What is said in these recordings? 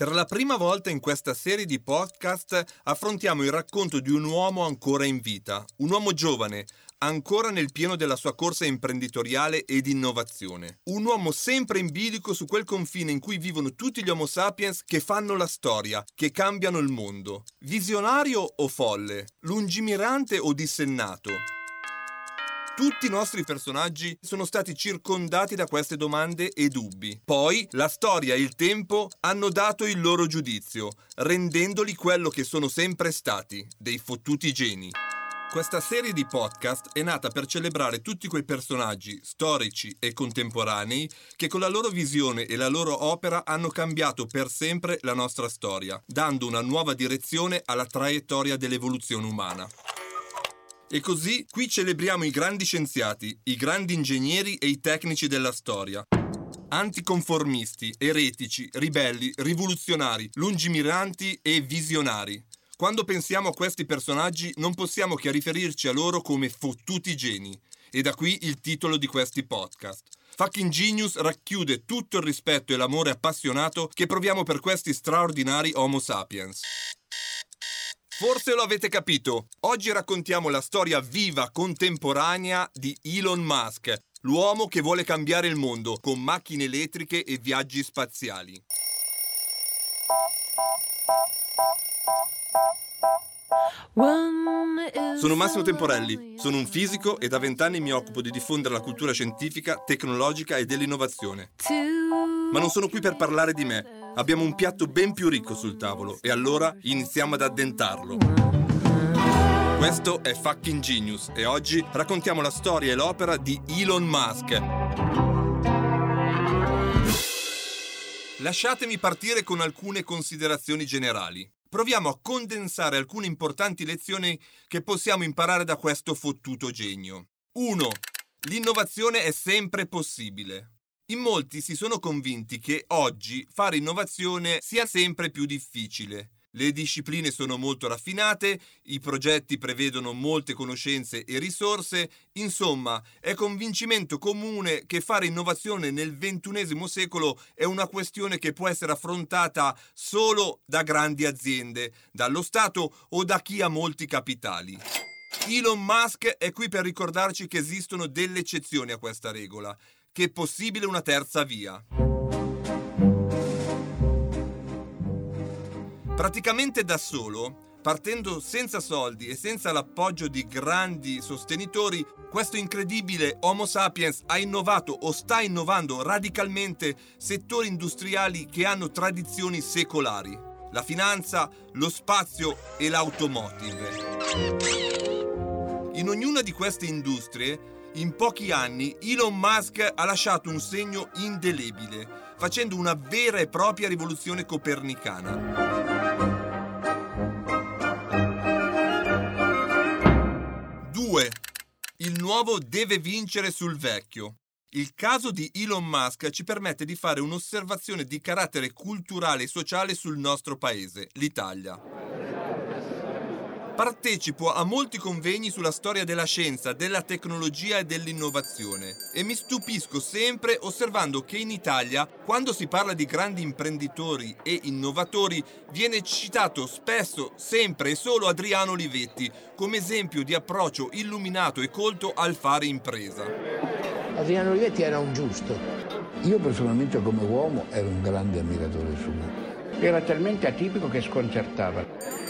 per la prima volta in questa serie di podcast affrontiamo il racconto di un uomo ancora in vita, un uomo giovane, ancora nel pieno della sua corsa imprenditoriale ed innovazione. Un uomo sempre in bilico su quel confine in cui vivono tutti gli Homo sapiens che fanno la storia, che cambiano il mondo. Visionario o folle? Lungimirante o dissennato? Tutti i nostri personaggi sono stati circondati da queste domande e dubbi. Poi la storia e il tempo hanno dato il loro giudizio, rendendoli quello che sono sempre stati, dei fottuti geni. Questa serie di podcast è nata per celebrare tutti quei personaggi storici e contemporanei che con la loro visione e la loro opera hanno cambiato per sempre la nostra storia, dando una nuova direzione alla traiettoria dell'evoluzione umana. E così qui celebriamo i grandi scienziati, i grandi ingegneri e i tecnici della storia. Anticonformisti, eretici, ribelli, rivoluzionari, lungimiranti e visionari. Quando pensiamo a questi personaggi non possiamo che riferirci a loro come fottuti geni. E da qui il titolo di questi podcast. Fucking Genius racchiude tutto il rispetto e l'amore appassionato che proviamo per questi straordinari Homo sapiens. Forse lo avete capito, oggi raccontiamo la storia viva contemporanea di Elon Musk, l'uomo che vuole cambiare il mondo con macchine elettriche e viaggi spaziali. Sono Massimo Temporelli, sono un fisico e da vent'anni mi occupo di diffondere la cultura scientifica, tecnologica e dell'innovazione. Ma non sono qui per parlare di me, abbiamo un piatto ben più ricco sul tavolo e allora iniziamo ad addentarlo. Questo è Fucking Genius e oggi raccontiamo la storia e l'opera di Elon Musk. Lasciatemi partire con alcune considerazioni generali. Proviamo a condensare alcune importanti lezioni che possiamo imparare da questo fottuto genio. 1. L'innovazione è sempre possibile. In molti si sono convinti che oggi fare innovazione sia sempre più difficile. Le discipline sono molto raffinate, i progetti prevedono molte conoscenze e risorse, insomma è convincimento comune che fare innovazione nel XXI secolo è una questione che può essere affrontata solo da grandi aziende, dallo Stato o da chi ha molti capitali. Elon Musk è qui per ricordarci che esistono delle eccezioni a questa regola, che è possibile una terza via. Praticamente da solo, partendo senza soldi e senza l'appoggio di grandi sostenitori, questo incredibile Homo sapiens ha innovato o sta innovando radicalmente settori industriali che hanno tradizioni secolari. La finanza, lo spazio e l'automotive. In ognuna di queste industrie, in pochi anni, Elon Musk ha lasciato un segno indelebile, facendo una vera e propria rivoluzione copernicana. 2. Il nuovo deve vincere sul vecchio. Il caso di Elon Musk ci permette di fare un'osservazione di carattere culturale e sociale sul nostro paese, l'Italia. Partecipo a molti convegni sulla storia della scienza, della tecnologia e dell'innovazione e mi stupisco sempre osservando che in Italia, quando si parla di grandi imprenditori e innovatori, viene citato spesso, sempre e solo Adriano Olivetti come esempio di approccio illuminato e colto al fare impresa. Adriano Olivetti era un giusto. Io personalmente come uomo ero un grande ammiratore suo. Era talmente atipico che sconcertava.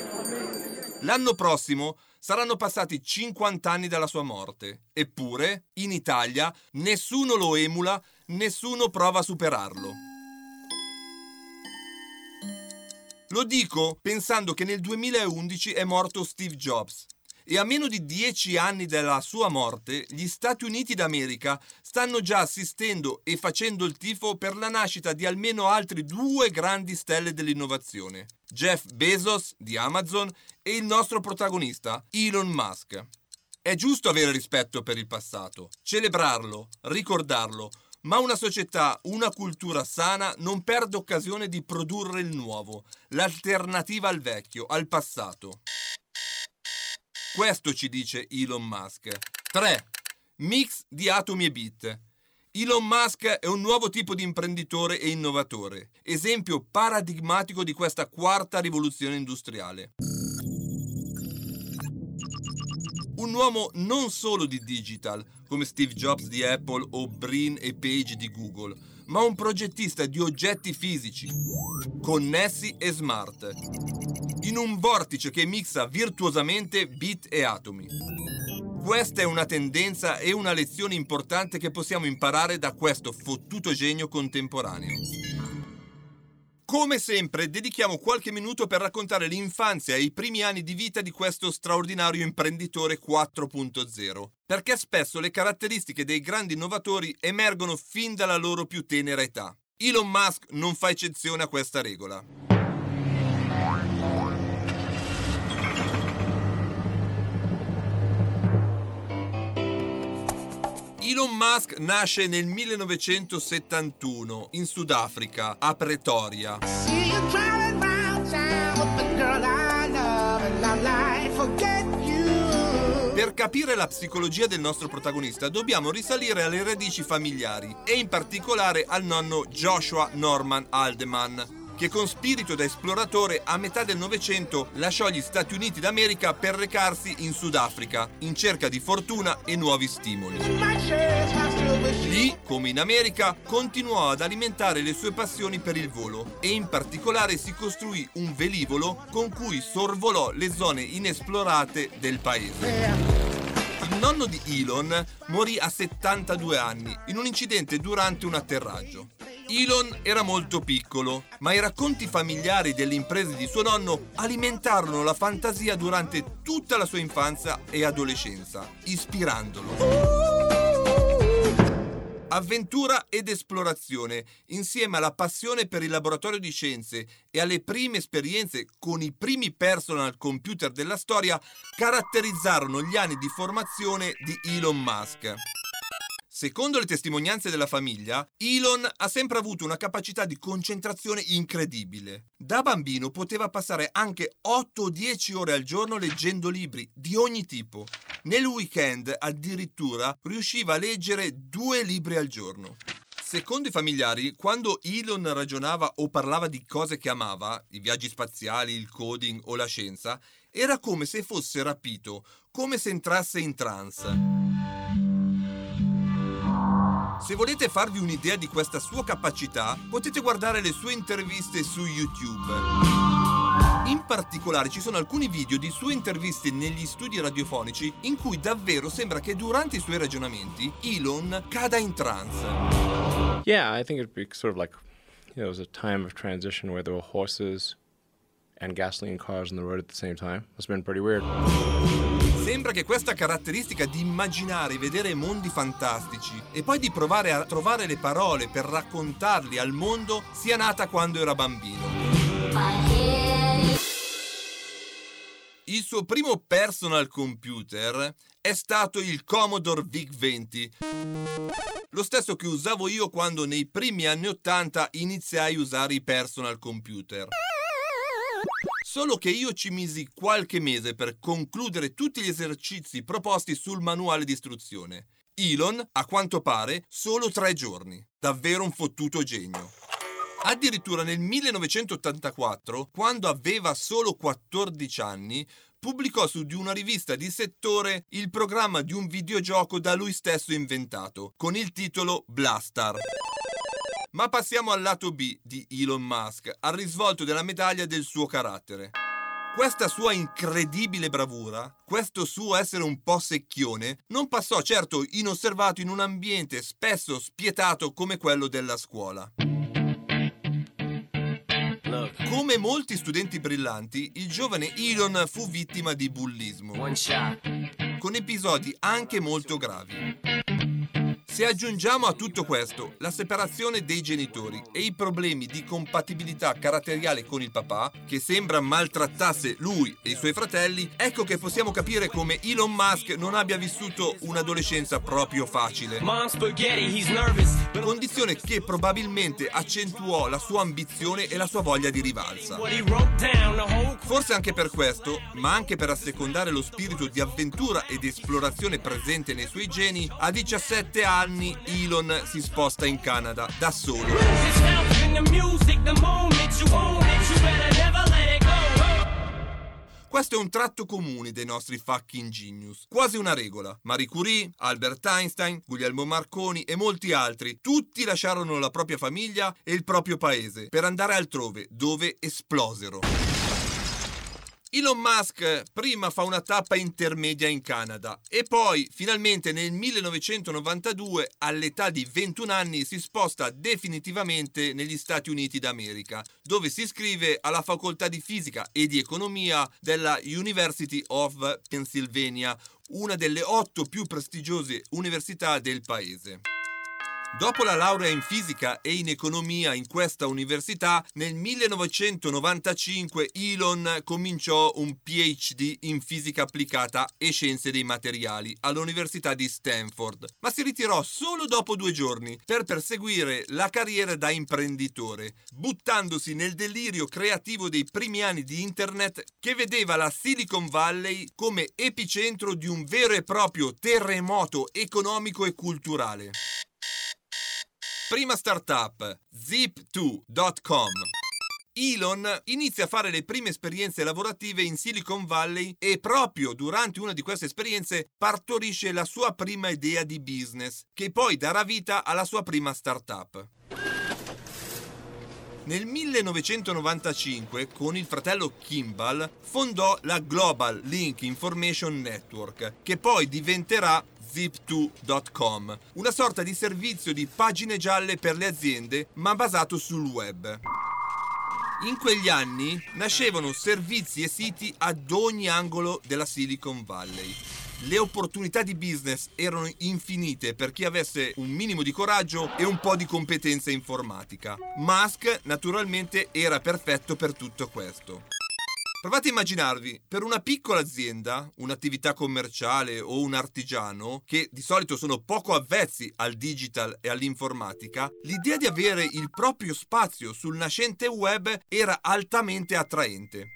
L'anno prossimo saranno passati 50 anni dalla sua morte, eppure in Italia nessuno lo emula, nessuno prova a superarlo. Lo dico pensando che nel 2011 è morto Steve Jobs e a meno di dieci anni dalla sua morte, gli Stati Uniti d'America stanno già assistendo e facendo il tifo per la nascita di almeno altri due grandi stelle dell'innovazione, Jeff Bezos di Amazon e il nostro protagonista, Elon Musk. È giusto avere rispetto per il passato, celebrarlo, ricordarlo, ma una società, una cultura sana non perde occasione di produrre il nuovo, l'alternativa al vecchio, al passato. Questo ci dice Elon Musk. 3. Mix di atomi e bit. Elon Musk è un nuovo tipo di imprenditore e innovatore, esempio paradigmatico di questa quarta rivoluzione industriale. Un uomo non solo di digital, come Steve Jobs di Apple o Brin e Page di Google, ma un progettista di oggetti fisici, connessi e smart, in un vortice che mixa virtuosamente bit e atomi. Questa è una tendenza e una lezione importante che possiamo imparare da questo fottuto genio contemporaneo. Come sempre, dedichiamo qualche minuto per raccontare l'infanzia e i primi anni di vita di questo straordinario imprenditore 4.0, perché spesso le caratteristiche dei grandi innovatori emergono fin dalla loro più tenera età. Elon Musk non fa eccezione a questa regola. Elon Musk nasce nel 1971 in Sudafrica, a Pretoria. Per capire la psicologia del nostro protagonista dobbiamo risalire alle radici familiari e in particolare al nonno Joshua Norman Aldeman, che con spirito da esploratore a metà del Novecento lasciò gli Stati Uniti d'America per recarsi in Sudafrica in cerca di fortuna e nuovi stimoli. Lì, come in America, continuò ad alimentare le sue passioni per il volo e in particolare si costruì un velivolo con cui sorvolò le zone inesplorate del paese. Nonno di Elon morì a 72 anni in un incidente durante un atterraggio. Elon era molto piccolo, ma i racconti familiari delle imprese di suo nonno alimentarono la fantasia durante tutta la sua infanzia e adolescenza, ispirandolo. Avventura ed esplorazione, insieme alla passione per il laboratorio di scienze e alle prime esperienze con i primi personal computer della storia, caratterizzarono gli anni di formazione di Elon Musk. Secondo le testimonianze della famiglia, Elon ha sempre avuto una capacità di concentrazione incredibile. Da bambino poteva passare anche 8-10 ore al giorno leggendo libri di ogni tipo. Nel weekend addirittura riusciva a leggere due libri al giorno. Secondo i familiari, quando Elon ragionava o parlava di cose che amava, i viaggi spaziali, il coding o la scienza, era come se fosse rapito, come se entrasse in trance. Se volete farvi un'idea di questa sua capacità, potete guardare le sue interviste su YouTube. In particolare ci sono alcuni video di sue interviste negli studi radiofonici in cui davvero sembra che durante i suoi ragionamenti Elon cada in trance. Yeah, I think it'd be sort of like you know, it was a time of transition where there were horses and gasoline cars on the road at the same time. It's been pretty weird. Sembra che questa caratteristica di immaginare e vedere mondi fantastici e poi di provare a trovare le parole per raccontarli al mondo sia nata quando era bambino. Il suo primo personal computer è stato il Commodore VIC-20 lo stesso che usavo io quando nei primi anni 80 iniziai a usare i personal computer. Solo che io ci misi qualche mese per concludere tutti gli esercizi proposti sul manuale di istruzione. Elon, a quanto pare, solo tre giorni. Davvero un fottuto genio. Addirittura nel 1984, quando aveva solo 14 anni, pubblicò su di una rivista di settore il programma di un videogioco da lui stesso inventato, con il titolo Blastar. Ma passiamo al lato B di Elon Musk, al risvolto della medaglia del suo carattere. Questa sua incredibile bravura, questo suo essere un po' secchione, non passò certo inosservato in un ambiente spesso spietato come quello della scuola. Come molti studenti brillanti, il giovane Elon fu vittima di bullismo, con episodi anche molto gravi. Se aggiungiamo a tutto questo la separazione dei genitori e i problemi di compatibilità caratteriale con il papà, che sembra maltrattasse lui e i suoi fratelli, ecco che possiamo capire come Elon Musk non abbia vissuto un'adolescenza proprio facile. Condizione che probabilmente accentuò la sua ambizione e la sua voglia di rivalsa. Forse anche per questo, ma anche per assecondare lo spirito di avventura ed esplorazione presente nei suoi geni, a 17 anni anni Elon si sposta in Canada da solo. Questo è un tratto comune dei nostri fucking genius, quasi una regola. Marie Curie, Albert Einstein, Guglielmo Marconi e molti altri, tutti lasciarono la propria famiglia e il proprio paese per andare altrove, dove esplosero. Elon Musk prima fa una tappa intermedia in Canada e poi finalmente nel 1992 all'età di 21 anni si sposta definitivamente negli Stati Uniti d'America dove si iscrive alla facoltà di fisica e di economia della University of Pennsylvania, una delle otto più prestigiose università del paese. Dopo la laurea in fisica e in economia in questa università, nel 1995 Elon cominciò un PhD in fisica applicata e scienze dei materiali all'Università di Stanford, ma si ritirò solo dopo due giorni per perseguire la carriera da imprenditore, buttandosi nel delirio creativo dei primi anni di Internet che vedeva la Silicon Valley come epicentro di un vero e proprio terremoto economico e culturale. Prima startup, zip2.com. Elon inizia a fare le prime esperienze lavorative in Silicon Valley e proprio durante una di queste esperienze partorisce la sua prima idea di business, che poi darà vita alla sua prima startup. Nel 1995, con il fratello Kimball, fondò la Global Link Information Network, che poi diventerà zip2.com, una sorta di servizio di pagine gialle per le aziende, ma basato sul web. In quegli anni nascevano servizi e siti ad ogni angolo della Silicon Valley. Le opportunità di business erano infinite per chi avesse un minimo di coraggio e un po' di competenza informatica. Musk naturalmente era perfetto per tutto questo. Provate a immaginarvi, per una piccola azienda, un'attività commerciale o un artigiano, che di solito sono poco avvezzi al digital e all'informatica, l'idea di avere il proprio spazio sul nascente web era altamente attraente.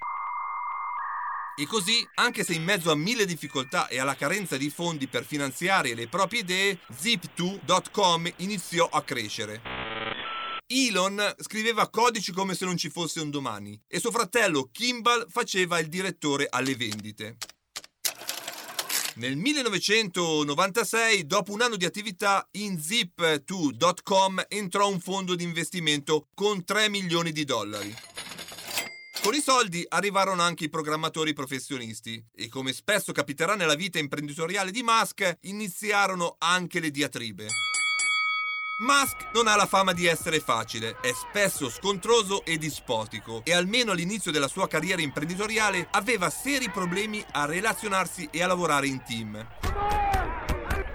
E così, anche se in mezzo a mille difficoltà e alla carenza di fondi per finanziare le proprie idee, zip2.com iniziò a crescere. Elon scriveva codici come se non ci fosse un domani e suo fratello Kimball faceva il direttore alle vendite. Nel 1996, dopo un anno di attività, in zip2.com entrò un fondo di investimento con 3 milioni di dollari. Con i soldi arrivarono anche i programmatori professionisti e come spesso capiterà nella vita imprenditoriale di Musk, iniziarono anche le diatribe. Musk non ha la fama di essere facile, è spesso scontroso e dispotico e almeno all'inizio della sua carriera imprenditoriale aveva seri problemi a relazionarsi e a lavorare in team.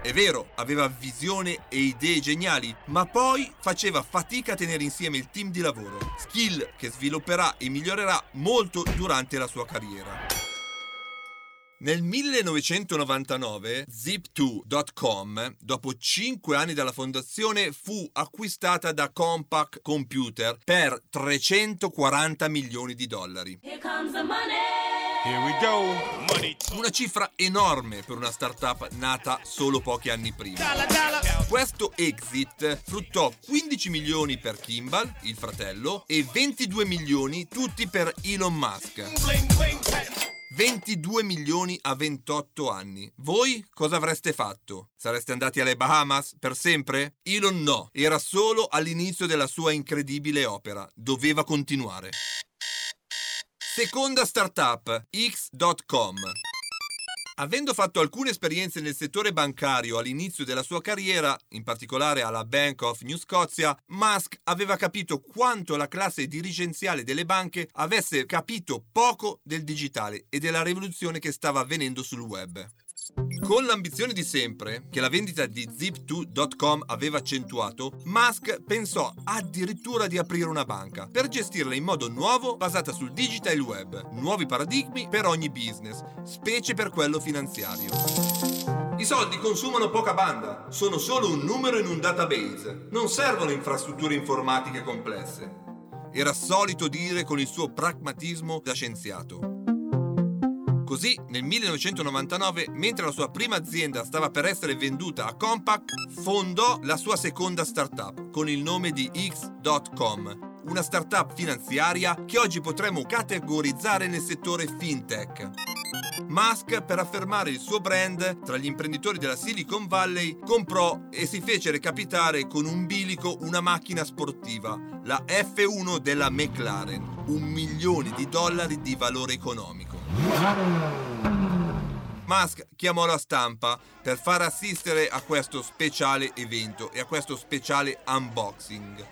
È vero, aveva visione e idee geniali, ma poi faceva fatica a tenere insieme il team di lavoro, skill che svilupperà e migliorerà molto durante la sua carriera. Nel 1999 Zip2.com, dopo 5 anni dalla fondazione, fu acquistata da Compaq Computer per 340 milioni di dollari. Here comes the money. Here we go. Money. Una cifra enorme per una startup nata solo pochi anni prima. Questo exit fruttò 15 milioni per Kimball, il fratello, e 22 milioni tutti per Elon Musk. 22 milioni a 28 anni. Voi cosa avreste fatto? Sareste andati alle Bahamas per sempre? Elon no, era solo all'inizio della sua incredibile opera, doveva continuare. Seconda startup, X.com. Avendo fatto alcune esperienze nel settore bancario all'inizio della sua carriera, in particolare alla Bank of New Scotia, Musk aveva capito quanto la classe dirigenziale delle banche avesse capito poco del digitale e della rivoluzione che stava avvenendo sul web. Con l'ambizione di sempre, che la vendita di Zip2.com aveva accentuato, Musk pensò addirittura di aprire una banca per gestirla in modo nuovo basata sul digital web, nuovi paradigmi per ogni business, specie per quello finanziario. I soldi consumano poca banda, sono solo un numero in un database, non servono infrastrutture informatiche complesse. Era solito dire con il suo pragmatismo da scienziato. Così, nel 1999, mentre la sua prima azienda stava per essere venduta a Compaq, fondò la sua seconda startup con il nome di X.com, una startup finanziaria che oggi potremmo categorizzare nel settore fintech. Musk, per affermare il suo brand tra gli imprenditori della Silicon Valley, comprò e si fece recapitare con un bilico una macchina sportiva, la F1 della McLaren, un milione di dollari di valore economico. Musk chiamò la stampa per far assistere a questo speciale evento e a questo speciale unboxing.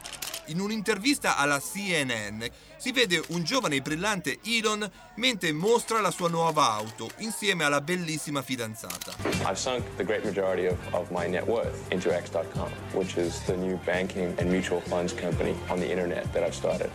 In un'intervista alla CNN si vede un giovane e brillante Elon mentre mostra la sua nuova auto insieme alla bellissima fidanzata. I've sunk the great majority of, of my net worth into X.com, which is the new banking and mutual funds company on the internet that I've started.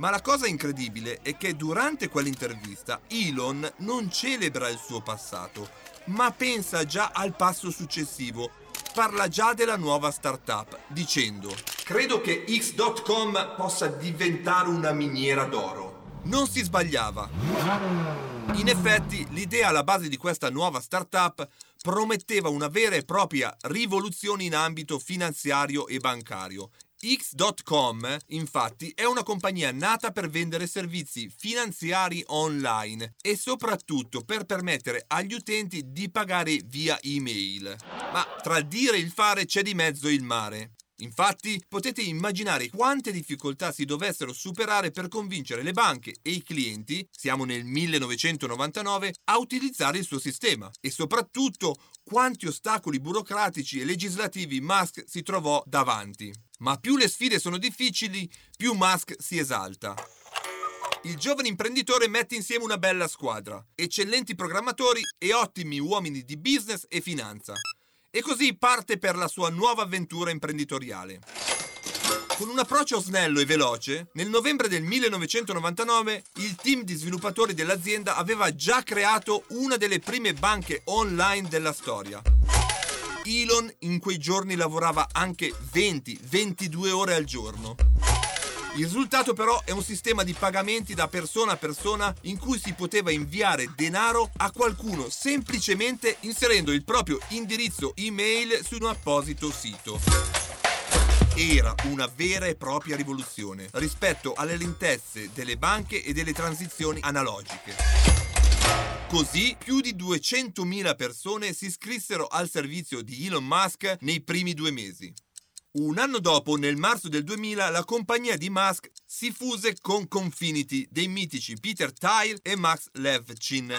Ma la cosa incredibile è che durante quell'intervista Elon non celebra il suo passato, ma pensa già al passo successivo. Parla già della nuova startup, dicendo: Credo che X.com possa diventare una miniera d'oro. Non si sbagliava. In effetti, l'idea alla base di questa nuova startup prometteva una vera e propria rivoluzione in ambito finanziario e bancario X.com, infatti, è una compagnia nata per vendere servizi finanziari online e soprattutto per permettere agli utenti di pagare via email. Ma tra dire e il fare c'è di mezzo il mare. Infatti potete immaginare quante difficoltà si dovessero superare per convincere le banche e i clienti, siamo nel 1999, a utilizzare il suo sistema e soprattutto quanti ostacoli burocratici e legislativi Musk si trovò davanti. Ma più le sfide sono difficili, più Musk si esalta. Il giovane imprenditore mette insieme una bella squadra, eccellenti programmatori e ottimi uomini di business e finanza. E così parte per la sua nuova avventura imprenditoriale. Con un approccio snello e veloce, nel novembre del 1999 il team di sviluppatori dell'azienda aveva già creato una delle prime banche online della storia. Elon in quei giorni lavorava anche 20-22 ore al giorno. Il risultato però è un sistema di pagamenti da persona a persona in cui si poteva inviare denaro a qualcuno semplicemente inserendo il proprio indirizzo email su un apposito sito. Era una vera e propria rivoluzione rispetto alle lentezze delle banche e delle transizioni analogiche. Così più di 200.000 persone si iscrissero al servizio di Elon Musk nei primi due mesi. Un anno dopo, nel marzo del 2000, la compagnia di Musk si fuse con Confinity dei mitici Peter Thiel e Max Levchin.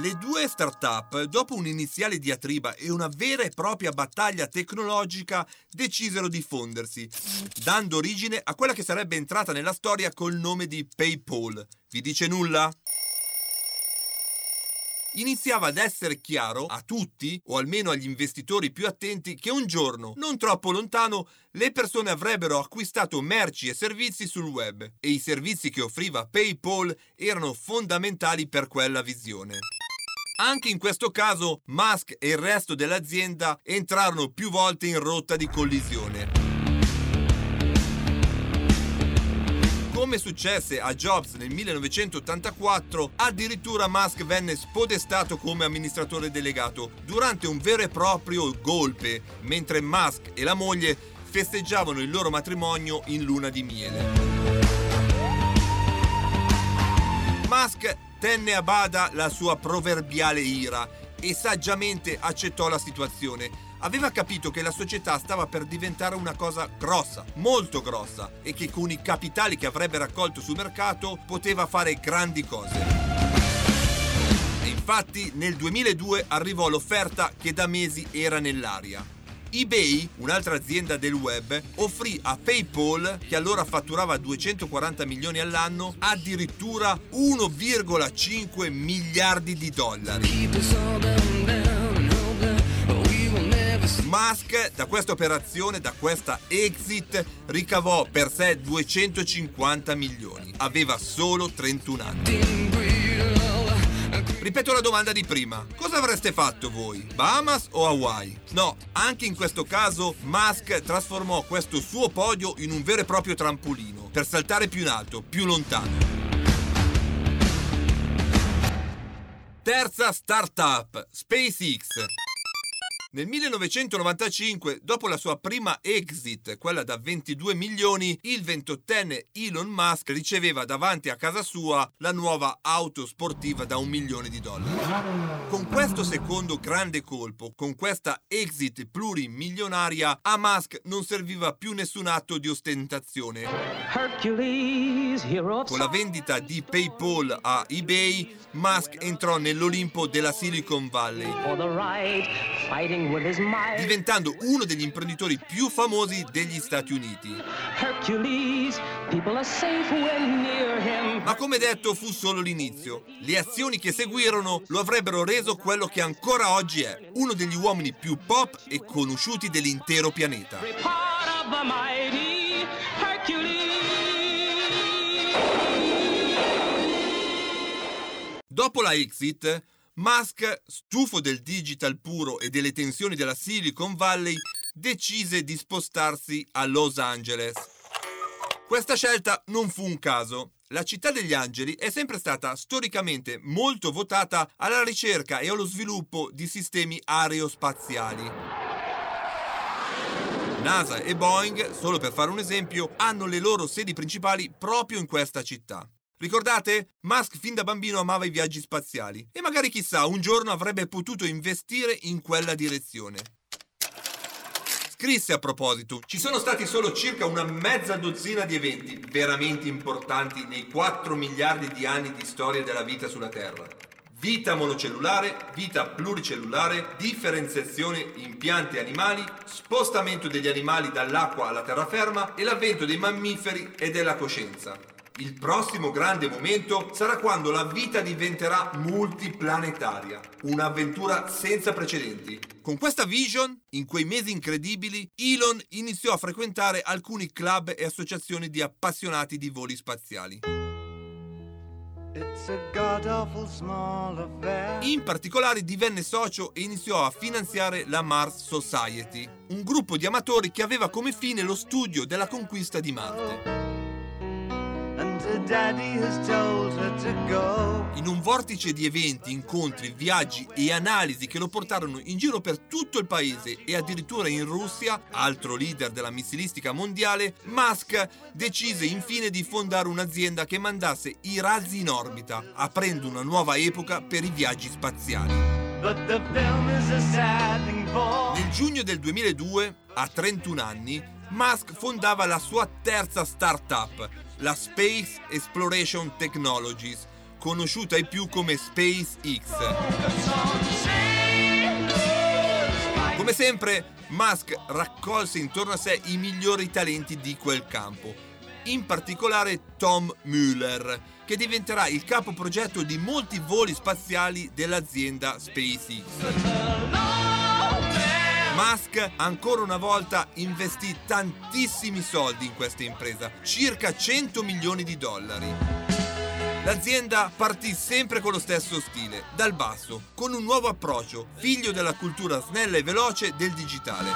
Le due start-up, dopo un'iniziale diatriba e una vera e propria battaglia tecnologica, decisero di fondersi, dando origine a quella che sarebbe entrata nella storia col nome di PayPal. Vi dice nulla? Iniziava ad essere chiaro a tutti, o almeno agli investitori più attenti, che un giorno, non troppo lontano, le persone avrebbero acquistato merci e servizi sul web e i servizi che offriva PayPal erano fondamentali per quella visione. Anche in questo caso Musk e il resto dell'azienda entrarono più volte in rotta di collisione. Come successe a Jobs nel 1984, addirittura Musk venne spodestato come amministratore delegato durante un vero e proprio golpe, mentre Musk e la moglie festeggiavano il loro matrimonio in luna di miele. Musk tenne a bada la sua proverbiale ira e saggiamente accettò la situazione aveva capito che la società stava per diventare una cosa grossa, molto grossa, e che con i capitali che avrebbe raccolto sul mercato poteva fare grandi cose. E infatti nel 2002 arrivò l'offerta che da mesi era nell'aria. eBay, un'altra azienda del web, offrì a PayPal, che allora fatturava 240 milioni all'anno, addirittura 1,5 miliardi di dollari. Musk da questa operazione, da questa exit, ricavò per sé 250 milioni. Aveva solo 31 anni. Ripeto la domanda di prima. Cosa avreste fatto voi? Bahamas o Hawaii? No, anche in questo caso Musk trasformò questo suo podio in un vero e proprio trampolino per saltare più in alto, più lontano. Terza startup, SpaceX. Nel 1995, dopo la sua prima exit, quella da 22 milioni, il 28enne Elon Musk riceveva davanti a casa sua la nuova auto sportiva da un milione di dollari. Con questo secondo grande colpo, con questa exit plurimilionaria, a Musk non serviva più nessun atto di ostentazione. Con la vendita di PayPal a eBay, Musk entrò nell'Olimpo della Silicon Valley diventando uno degli imprenditori più famosi degli Stati Uniti. Ma come detto fu solo l'inizio. Le azioni che seguirono lo avrebbero reso quello che ancora oggi è, uno degli uomini più pop e conosciuti dell'intero pianeta. Dopo la exit, Musk, stufo del digital puro e delle tensioni della Silicon Valley, decise di spostarsi a Los Angeles. Questa scelta non fu un caso. La città degli angeli è sempre stata storicamente molto votata alla ricerca e allo sviluppo di sistemi aerospaziali. NASA e Boeing, solo per fare un esempio, hanno le loro sedi principali proprio in questa città. Ricordate? Musk fin da bambino amava i viaggi spaziali e magari chissà un giorno avrebbe potuto investire in quella direzione. Scrisse a proposito, ci sono stati solo circa una mezza dozzina di eventi veramente importanti nei 4 miliardi di anni di storia della vita sulla Terra. Vita monocellulare, vita pluricellulare, differenziazione in piante e animali, spostamento degli animali dall'acqua alla terraferma e l'avvento dei mammiferi e della coscienza. Il prossimo grande momento sarà quando la vita diventerà multiplanetaria, un'avventura senza precedenti. Con questa vision, in quei mesi incredibili, Elon iniziò a frequentare alcuni club e associazioni di appassionati di voli spaziali. In particolare divenne socio e iniziò a finanziare la Mars Society, un gruppo di amatori che aveva come fine lo studio della conquista di Marte. In un vortice di eventi, incontri, viaggi e analisi che lo portarono in giro per tutto il paese e addirittura in Russia, altro leader della missilistica mondiale, Musk decise infine di fondare un'azienda che mandasse i razzi in orbita, aprendo una nuova epoca per i viaggi spaziali. Nel giugno del 2002, a 31 anni, Musk fondava la sua terza startup, la Space Exploration Technologies, conosciuta ai più come SpaceX. Come sempre, Musk raccolse intorno a sé i migliori talenti di quel campo, in particolare Tom Mueller, che diventerà il capo progetto di molti voli spaziali dell'azienda SpaceX. Musk ancora una volta investì tantissimi soldi in questa impresa, circa 100 milioni di dollari. L'azienda partì sempre con lo stesso stile, dal basso, con un nuovo approccio, figlio della cultura snella e veloce del digitale.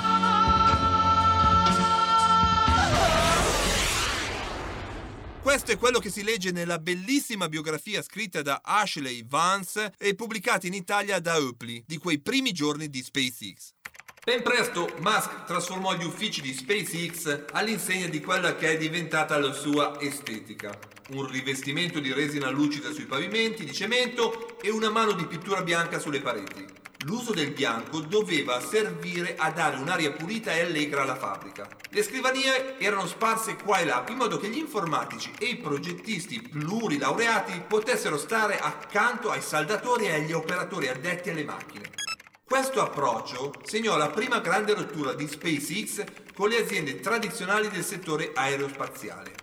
Questo è quello che si legge nella bellissima biografia scritta da Ashley Vance e pubblicata in Italia da Oakley di quei primi giorni di SpaceX. Ben presto Musk trasformò gli uffici di SpaceX all'insegna di quella che è diventata la sua estetica. Un rivestimento di resina lucida sui pavimenti di cemento e una mano di pittura bianca sulle pareti. L'uso del bianco doveva servire a dare un'aria pulita e allegra alla fabbrica. Le scrivanie erano sparse qua e là in modo che gli informatici e i progettisti plurilaureati potessero stare accanto ai saldatori e agli operatori addetti alle macchine. Questo approccio segnò la prima grande rottura di SpaceX con le aziende tradizionali del settore aerospaziale.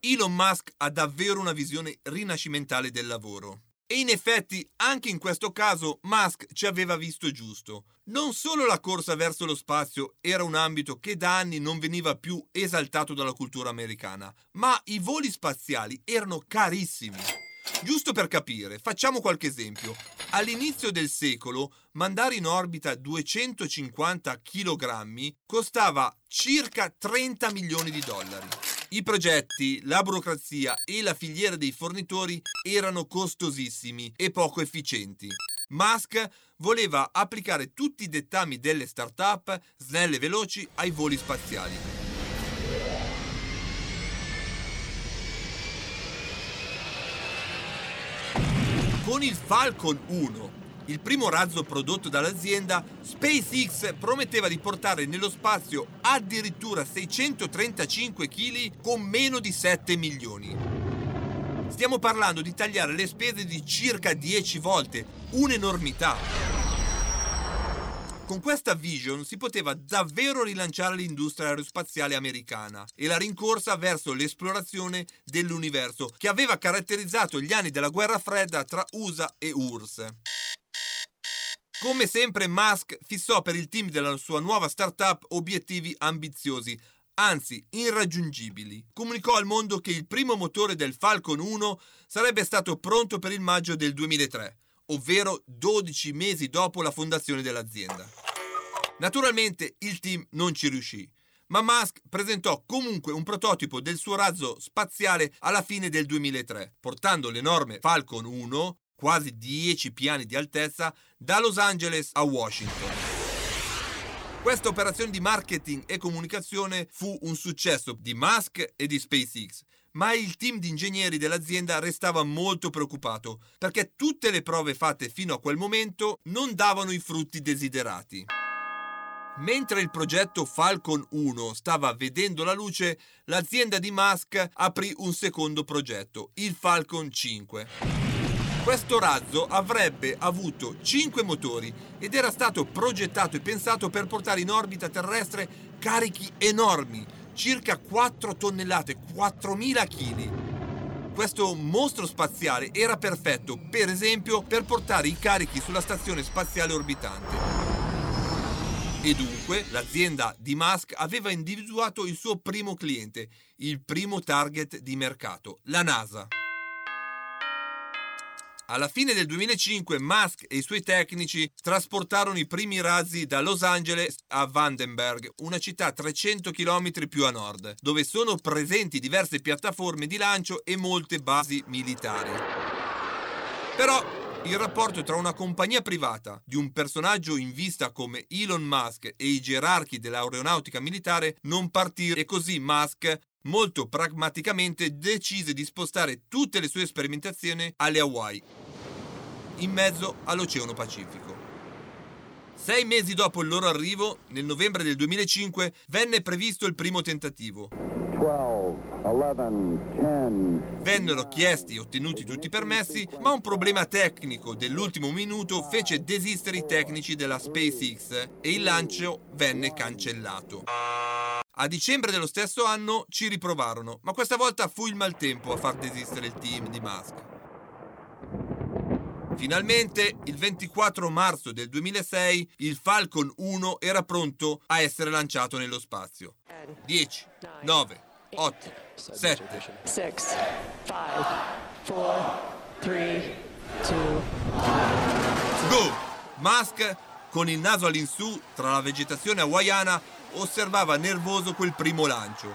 Elon Musk ha davvero una visione rinascimentale del lavoro. E in effetti, anche in questo caso, Musk ci aveva visto giusto. Non solo la corsa verso lo spazio era un ambito che da anni non veniva più esaltato dalla cultura americana, ma i voli spaziali erano carissimi. Giusto per capire, facciamo qualche esempio. All'inizio del secolo, mandare in orbita 250 kg costava circa 30 milioni di dollari. I progetti, la burocrazia e la filiera dei fornitori erano costosissimi e poco efficienti. Musk voleva applicare tutti i dettami delle start-up snelle e veloci ai voli spaziali. Con il Falcon 1, il primo razzo prodotto dall'azienda, SpaceX prometteva di portare nello spazio addirittura 635 kg con meno di 7 milioni. Stiamo parlando di tagliare le spese di circa 10 volte, un'enormità. Con questa vision si poteva davvero rilanciare l'industria aerospaziale americana e la rincorsa verso l'esplorazione dell'universo che aveva caratterizzato gli anni della guerra fredda tra USA e URSS. Come sempre Musk fissò per il team della sua nuova startup obiettivi ambiziosi, anzi irraggiungibili. Comunicò al mondo che il primo motore del Falcon 1 sarebbe stato pronto per il maggio del 2003 ovvero 12 mesi dopo la fondazione dell'azienda. Naturalmente il team non ci riuscì, ma Musk presentò comunque un prototipo del suo razzo spaziale alla fine del 2003, portando l'enorme Falcon 1, quasi 10 piani di altezza, da Los Angeles a Washington. Questa operazione di marketing e comunicazione fu un successo di Musk e di SpaceX, ma il team di ingegneri dell'azienda restava molto preoccupato perché tutte le prove fatte fino a quel momento non davano i frutti desiderati. Mentre il progetto Falcon 1 stava vedendo la luce, l'azienda di Musk aprì un secondo progetto, il Falcon 5. Questo razzo avrebbe avuto 5 motori ed era stato progettato e pensato per portare in orbita terrestre carichi enormi, circa 4 tonnellate, 4.000 kg. Questo mostro spaziale era perfetto, per esempio, per portare i carichi sulla stazione spaziale orbitante. E dunque l'azienda di Musk aveva individuato il suo primo cliente, il primo target di mercato, la NASA. Alla fine del 2005 Musk e i suoi tecnici trasportarono i primi razzi da Los Angeles a Vandenberg, una città 300 km più a nord, dove sono presenti diverse piattaforme di lancio e molte basi militari. Però il rapporto tra una compagnia privata, di un personaggio in vista come Elon Musk e i gerarchi dell'aeronautica militare non partì e così Musk molto pragmaticamente decise di spostare tutte le sue sperimentazioni alle Hawaii, in mezzo all'Oceano Pacifico. Sei mesi dopo il loro arrivo, nel novembre del 2005, venne previsto il primo tentativo. 12, 11, 10. Vennero chiesti e ottenuti tutti i permessi, ma un problema tecnico dell'ultimo minuto fece desistere i tecnici della SpaceX e il lancio venne cancellato. A dicembre dello stesso anno ci riprovarono, ma questa volta fu il maltempo a far desistere il team di Musk. Finalmente, il 24 marzo del 2006, il Falcon 1 era pronto a essere lanciato nello spazio. 10, 9, 8, 7, 6, 5, 4, Three, two, Go! Musk, con il naso all'insù tra la vegetazione hawaiana, osservava nervoso quel primo lancio.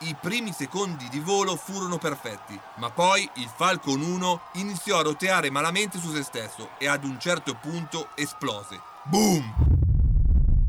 I primi secondi di volo furono perfetti, ma poi il Falcon 1 iniziò a roteare malamente su se stesso e ad un certo punto esplose. Boom!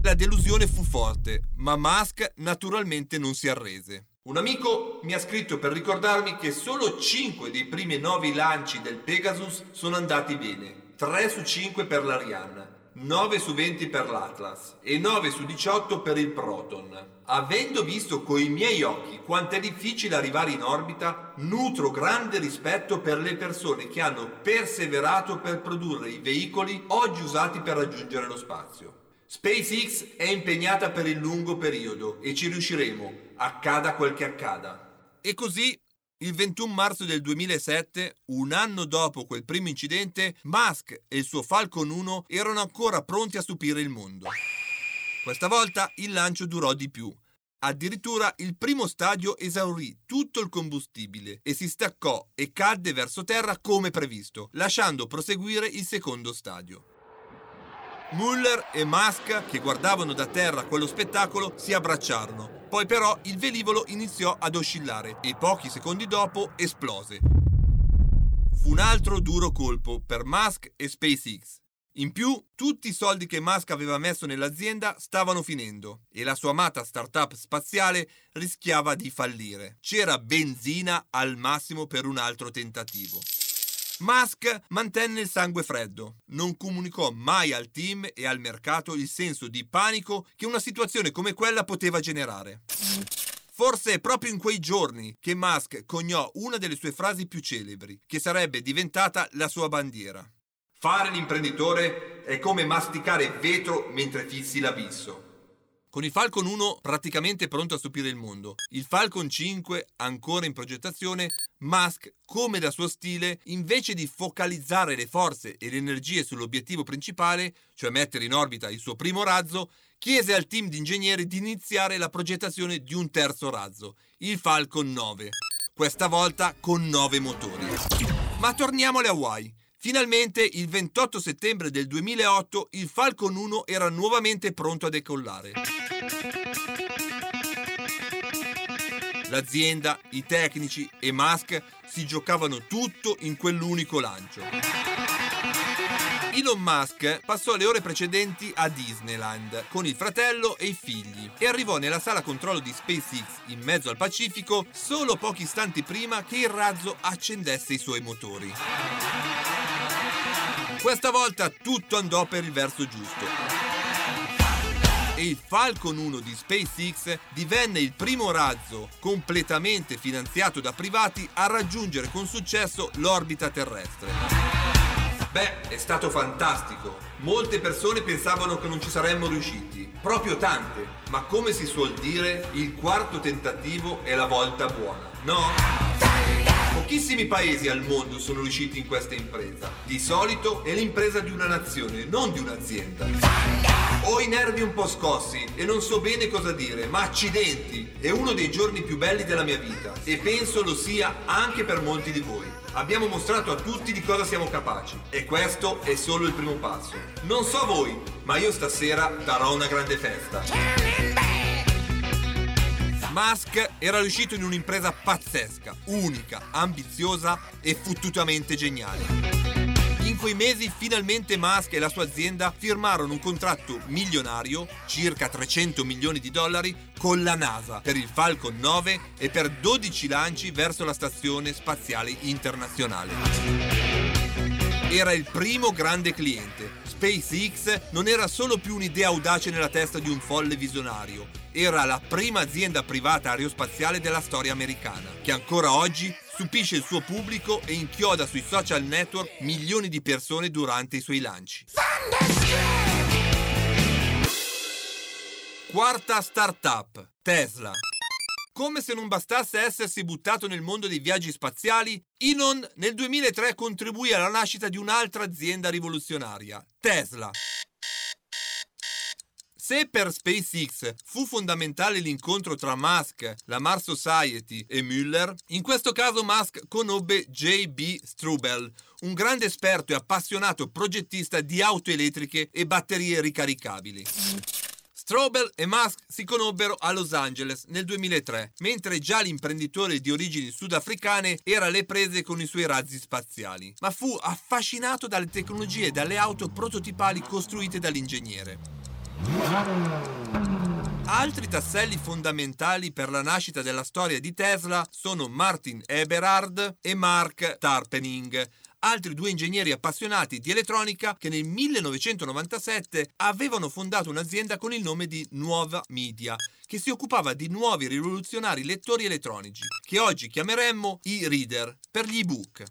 La delusione fu forte, ma Musk naturalmente non si arrese. Un amico mi ha scritto per ricordarmi che solo 5 dei primi 9 lanci del Pegasus sono andati bene, 3 su 5 per l'Ariane, 9 su 20 per l'Atlas e 9 su 18 per il Proton. Avendo visto coi miei occhi quanto è difficile arrivare in orbita, nutro grande rispetto per le persone che hanno perseverato per produrre i veicoli oggi usati per raggiungere lo spazio. SpaceX è impegnata per il lungo periodo e ci riusciremo, accada quel che accada. E così, il 21 marzo del 2007, un anno dopo quel primo incidente, Musk e il suo Falcon 1 erano ancora pronti a stupire il mondo. Questa volta il lancio durò di più. Addirittura il primo stadio esaurì tutto il combustibile e si staccò e cadde verso terra come previsto, lasciando proseguire il secondo stadio. Muller e Musk, che guardavano da terra quello spettacolo, si abbracciarono. Poi però il velivolo iniziò ad oscillare e pochi secondi dopo esplose. Fu un altro duro colpo per Musk e SpaceX. In più, tutti i soldi che Musk aveva messo nell'azienda stavano finendo e la sua amata startup spaziale rischiava di fallire. C'era benzina al massimo per un altro tentativo. Musk mantenne il sangue freddo, non comunicò mai al team e al mercato il senso di panico che una situazione come quella poteva generare. Forse è proprio in quei giorni che Musk coniò una delle sue frasi più celebri, che sarebbe diventata la sua bandiera. Fare l'imprenditore è come masticare vetro mentre fissi l'abisso. Con il Falcon 1 praticamente pronto a stupire il mondo, il Falcon 5 ancora in progettazione, Musk, come da suo stile, invece di focalizzare le forze e le energie sull'obiettivo principale, cioè mettere in orbita il suo primo razzo, chiese al team di ingegneri di iniziare la progettazione di un terzo razzo, il Falcon 9, questa volta con 9 motori. Ma torniamo alle Hawaii. Finalmente, il 28 settembre del 2008, il Falcon 1 era nuovamente pronto a decollare. L'azienda, i tecnici e Musk si giocavano tutto in quell'unico lancio. Elon Musk passò le ore precedenti a Disneyland con il fratello e i figli e arrivò nella sala controllo di SpaceX in mezzo al Pacifico solo pochi istanti prima che il razzo accendesse i suoi motori. Questa volta tutto andò per il verso giusto. E il Falcon 1 di SpaceX divenne il primo razzo completamente finanziato da privati a raggiungere con successo l'orbita terrestre. Beh, è stato fantastico. Molte persone pensavano che non ci saremmo riusciti. Proprio tante. Ma come si suol dire, il quarto tentativo è la volta buona, no? Pochissimi paesi al mondo sono riusciti in questa impresa. Di solito è l'impresa di una nazione, non di un'azienda. Ho i nervi un po' scossi e non so bene cosa dire, ma accidenti! È uno dei giorni più belli della mia vita e penso lo sia anche per molti di voi. Abbiamo mostrato a tutti di cosa siamo capaci e questo è solo il primo passo. Non so voi, ma io stasera darò una grande festa. Musk era riuscito in un'impresa pazzesca, unica, ambiziosa e fottutamente geniale. In quei mesi finalmente Musk e la sua azienda firmarono un contratto milionario, circa 300 milioni di dollari, con la NASA per il Falcon 9 e per 12 lanci verso la Stazione Spaziale Internazionale. Era il primo grande cliente. SpaceX non era solo più un'idea audace nella testa di un folle visionario, era la prima azienda privata aerospaziale della storia americana, che ancora oggi stupisce il suo pubblico e inchioda sui social network milioni di persone durante i suoi lanci. Quarta startup, Tesla. Come se non bastasse essersi buttato nel mondo dei viaggi spaziali, Elon nel 2003 contribuì alla nascita di un'altra azienda rivoluzionaria, Tesla. Se per SpaceX fu fondamentale l'incontro tra Musk, la Mars Society e Müller, in questo caso Musk conobbe J.B. Strubel, un grande esperto e appassionato progettista di auto elettriche e batterie ricaricabili. Strobel e Musk si conobbero a Los Angeles nel 2003, mentre già l'imprenditore di origini sudafricane era alle prese con i suoi razzi spaziali, ma fu affascinato dalle tecnologie e dalle auto prototipali costruite dall'ingegnere. Altri tasselli fondamentali per la nascita della storia di Tesla sono Martin Eberhard e Mark Tarpening, altri due ingegneri appassionati di elettronica che nel 1997 avevano fondato un'azienda con il nome di Nuova Media, che si occupava di nuovi rivoluzionari lettori elettronici, che oggi chiameremmo i reader per gli ebook.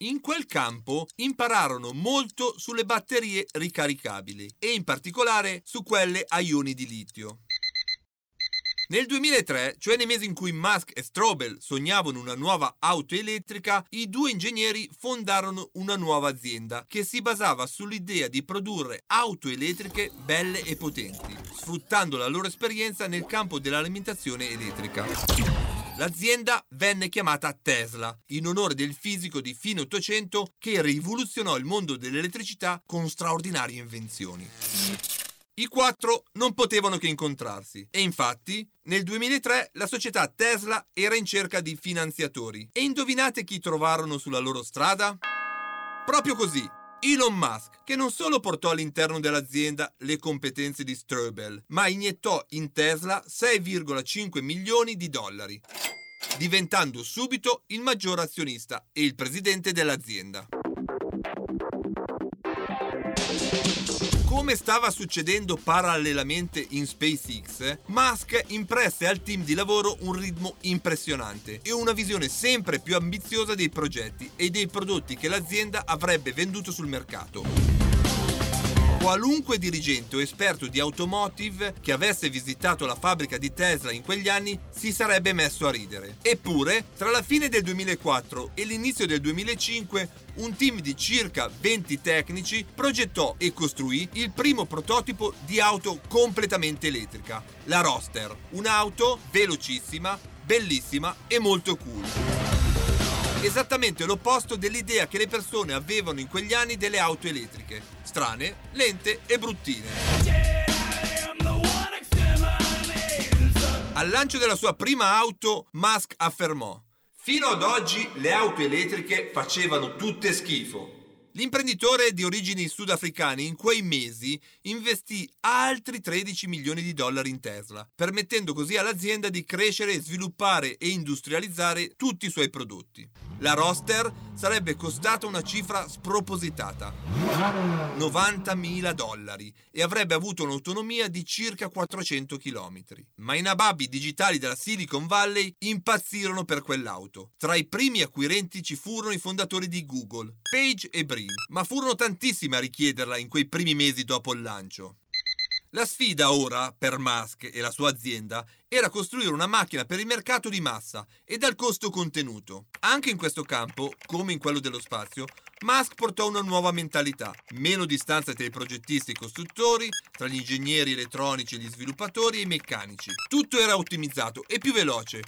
In quel campo impararono molto sulle batterie ricaricabili e in particolare su quelle a ioni di litio. Nel 2003, cioè nei mesi in cui Musk e Strobel sognavano una nuova auto elettrica, i due ingegneri fondarono una nuova azienda che si basava sull'idea di produrre auto elettriche belle e potenti, sfruttando la loro esperienza nel campo dell'alimentazione elettrica. L'azienda venne chiamata Tesla, in onore del fisico di fine Ottocento che rivoluzionò il mondo dell'elettricità con straordinarie invenzioni. I quattro non potevano che incontrarsi e infatti nel 2003 la società Tesla era in cerca di finanziatori. E indovinate chi trovarono sulla loro strada? Proprio così, Elon Musk, che non solo portò all'interno dell'azienda le competenze di Strobel, ma iniettò in Tesla 6,5 milioni di dollari, diventando subito il maggior azionista e il presidente dell'azienda. Come stava succedendo parallelamente in SpaceX, Musk impresse al team di lavoro un ritmo impressionante e una visione sempre più ambiziosa dei progetti e dei prodotti che l'azienda avrebbe venduto sul mercato. Qualunque dirigente o esperto di automotive che avesse visitato la fabbrica di Tesla in quegli anni si sarebbe messo a ridere. Eppure, tra la fine del 2004 e l'inizio del 2005, un team di circa 20 tecnici progettò e costruì il primo prototipo di auto completamente elettrica, la Roster, un'auto velocissima, bellissima e molto cool. Esattamente l'opposto dell'idea che le persone avevano in quegli anni delle auto elettriche strane, lente e bruttine. Al lancio della sua prima auto, Musk affermò: Fino ad oggi le auto elettriche facevano tutte schifo. L'imprenditore di origini sudafricane in quei mesi investì altri 13 milioni di dollari in Tesla, permettendo così all'azienda di crescere, sviluppare e industrializzare tutti i suoi prodotti. La roster sarebbe costata una cifra spropositata, 90.000 dollari, e avrebbe avuto un'autonomia di circa 400 km. Ma i nababbi digitali della Silicon Valley impazzirono per quell'auto. Tra i primi acquirenti ci furono i fondatori di Google, Page e Brin, ma furono tantissimi a richiederla in quei primi mesi dopo il lancio. La sfida ora, per Musk e la sua azienda, era costruire una macchina per il mercato di massa e dal costo contenuto. Anche in questo campo, come in quello dello spazio, Musk portò una nuova mentalità, meno distanza tra i progettisti e i costruttori, tra gli ingegneri elettronici e gli sviluppatori e i meccanici. Tutto era ottimizzato e più veloce,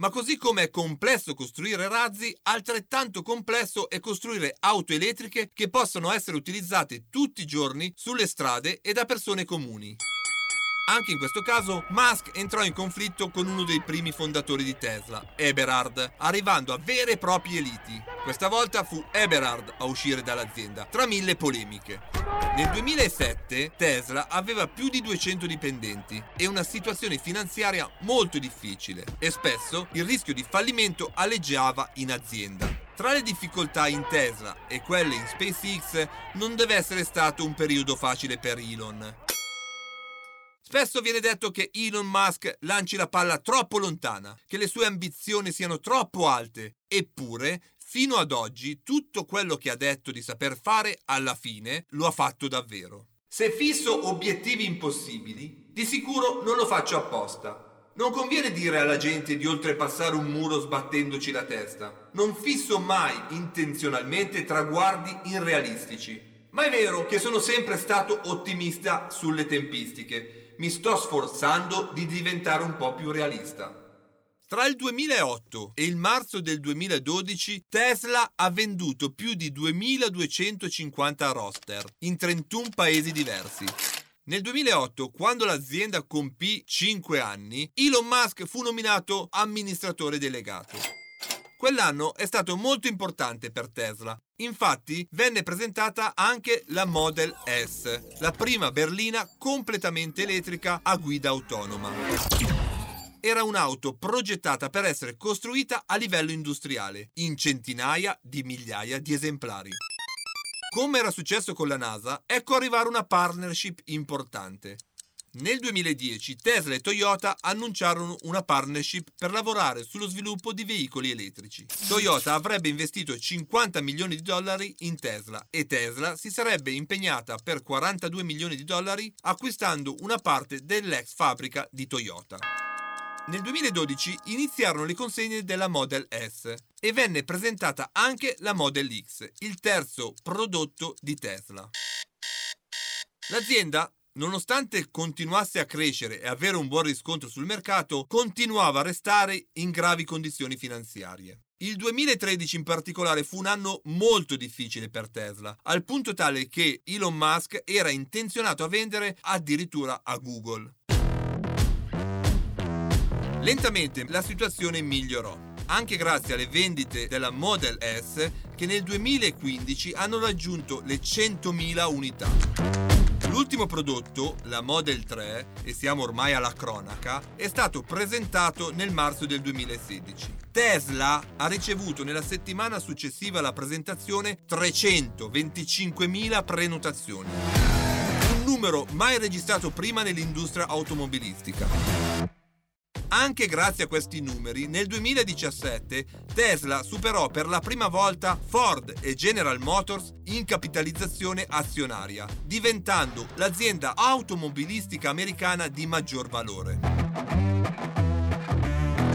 ma così come è complesso costruire razzi, altrettanto complesso è costruire auto elettriche che possano essere utilizzate tutti i giorni sulle strade e da persone comuni. Anche in questo caso, Musk entrò in conflitto con uno dei primi fondatori di Tesla, Eberhard, arrivando a vere e proprie liti. Questa volta fu Eberhard a uscire dall'azienda, tra mille polemiche. Nel 2007 Tesla aveva più di 200 dipendenti e una situazione finanziaria molto difficile e spesso il rischio di fallimento aleggiava in azienda. Tra le difficoltà in Tesla e quelle in SpaceX non deve essere stato un periodo facile per Elon. Spesso viene detto che Elon Musk lanci la palla troppo lontana, che le sue ambizioni siano troppo alte, eppure fino ad oggi tutto quello che ha detto di saper fare alla fine lo ha fatto davvero. Se fisso obiettivi impossibili, di sicuro non lo faccio apposta. Non conviene dire alla gente di oltrepassare un muro sbattendoci la testa. Non fisso mai intenzionalmente traguardi irrealistici Ma è vero che sono sempre stato ottimista sulle tempistiche. Mi sto sforzando di diventare un po' più realista. Tra il 2008 e il marzo del 2012 Tesla ha venduto più di 2250 roster in 31 paesi diversi. Nel 2008, quando l'azienda compì 5 anni, Elon Musk fu nominato amministratore delegato. Quell'anno è stato molto importante per Tesla. Infatti venne presentata anche la Model S, la prima berlina completamente elettrica a guida autonoma. Era un'auto progettata per essere costruita a livello industriale, in centinaia di migliaia di esemplari. Come era successo con la NASA, ecco arrivare una partnership importante. Nel 2010 Tesla e Toyota annunciarono una partnership per lavorare sullo sviluppo di veicoli elettrici. Toyota avrebbe investito 50 milioni di dollari in Tesla e Tesla si sarebbe impegnata per 42 milioni di dollari acquistando una parte dell'ex fabbrica di Toyota. Nel 2012 iniziarono le consegne della Model S e venne presentata anche la Model X, il terzo prodotto di Tesla. L'azienda Nonostante continuasse a crescere e avere un buon riscontro sul mercato, continuava a restare in gravi condizioni finanziarie. Il 2013 in particolare fu un anno molto difficile per Tesla, al punto tale che Elon Musk era intenzionato a vendere addirittura a Google. Lentamente la situazione migliorò, anche grazie alle vendite della Model S che nel 2015 hanno raggiunto le 100.000 unità. L'ultimo prodotto, la Model 3, e siamo ormai alla cronaca, è stato presentato nel marzo del 2016. Tesla ha ricevuto nella settimana successiva alla presentazione 325.000 prenotazioni. Un numero mai registrato prima nell'industria automobilistica. Anche grazie a questi numeri, nel 2017 Tesla superò per la prima volta Ford e General Motors in capitalizzazione azionaria, diventando l'azienda automobilistica americana di maggior valore.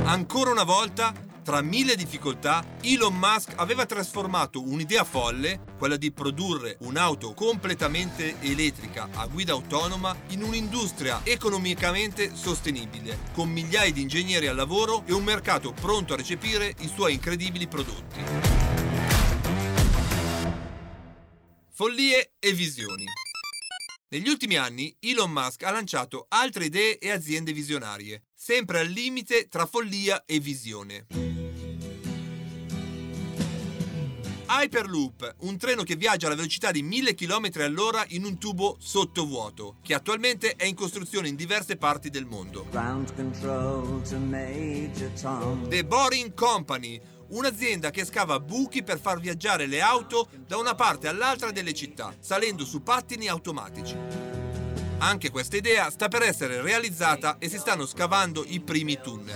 Ancora una volta tra mille difficoltà, Elon Musk aveva trasformato un'idea folle, quella di produrre un'auto completamente elettrica a guida autonoma, in un'industria economicamente sostenibile, con migliaia di ingegneri al lavoro e un mercato pronto a recepire i suoi incredibili prodotti. Follie e visioni. Negli ultimi anni Elon Musk ha lanciato altre idee e aziende visionarie, sempre al limite tra follia e visione. Hyperloop, un treno che viaggia alla velocità di 1000 km all'ora in un tubo sottovuoto, che attualmente è in costruzione in diverse parti del mondo. The Boring Company, un'azienda che scava buchi per far viaggiare le auto da una parte all'altra delle città, salendo su pattini automatici. Anche questa idea sta per essere realizzata e si stanno scavando i primi tunnel.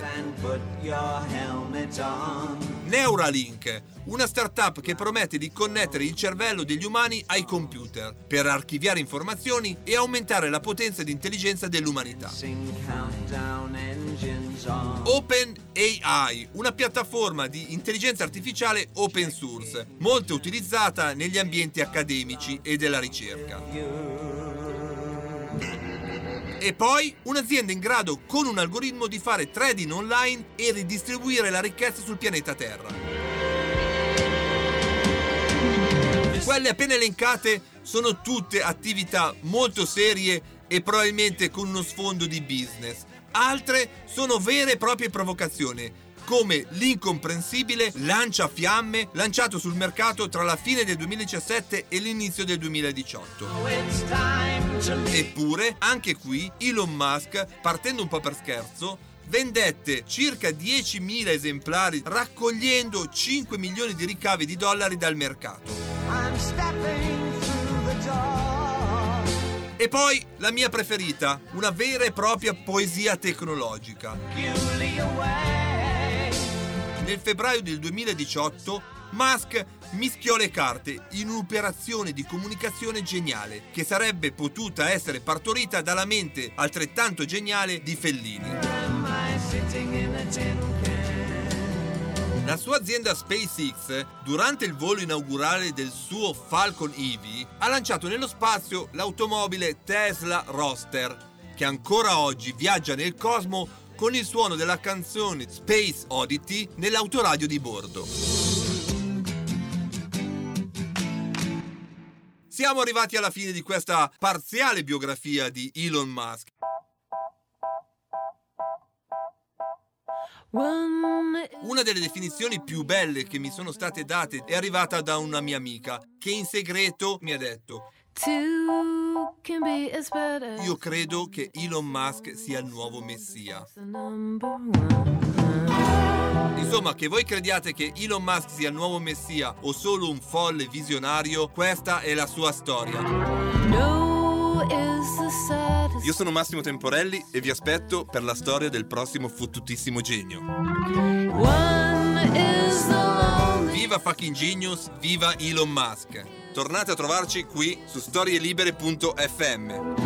Neuralink, una startup che promette di connettere il cervello degli umani ai computer per archiviare informazioni e aumentare la potenza di intelligenza dell'umanità. OpenAI, una piattaforma di intelligenza artificiale open source, molto utilizzata negli ambienti accademici e della ricerca. E poi un'azienda in grado con un algoritmo di fare trading online e ridistribuire la ricchezza sul pianeta Terra. Quelle appena elencate sono tutte attività molto serie e probabilmente con uno sfondo di business. Altre sono vere e proprie provocazioni come l'incomprensibile lanciafiamme lanciato sul mercato tra la fine del 2017 e l'inizio del 2018. Eppure, anche qui, Elon Musk, partendo un po' per scherzo, vendette circa 10.000 esemplari raccogliendo 5 milioni di ricavi di dollari dal mercato. E poi la mia preferita, una vera e propria poesia tecnologica. Nel febbraio del 2018 Musk mischiò le carte in un'operazione di comunicazione geniale che sarebbe potuta essere partorita dalla mente altrettanto geniale di Fellini. La sua azienda SpaceX, durante il volo inaugurale del suo Falcon Heavy, ha lanciato nello spazio l'automobile Tesla Roadster, che ancora oggi viaggia nel cosmo con il suono della canzone Space Oddity nell'autoradio di bordo. Siamo arrivati alla fine di questa parziale biografia di Elon Musk. Una delle definizioni più belle che mi sono state date è arrivata da una mia amica che in segreto mi ha detto io credo che Elon Musk sia il nuovo messia. Insomma, che voi crediate che Elon Musk sia il nuovo messia o solo un folle visionario, questa è la sua storia. Io sono Massimo Temporelli e vi aspetto per la storia del prossimo fottutissimo genio. Viva fucking genius, viva Elon Musk! Tornate a trovarci qui su storielibere.fm.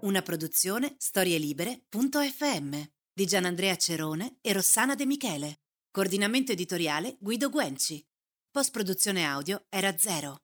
Una produzione storielibere.fm di Gianandrea Cerone e Rossana De Michele. Coordinamento editoriale Guido Guenci. Post produzione audio era zero.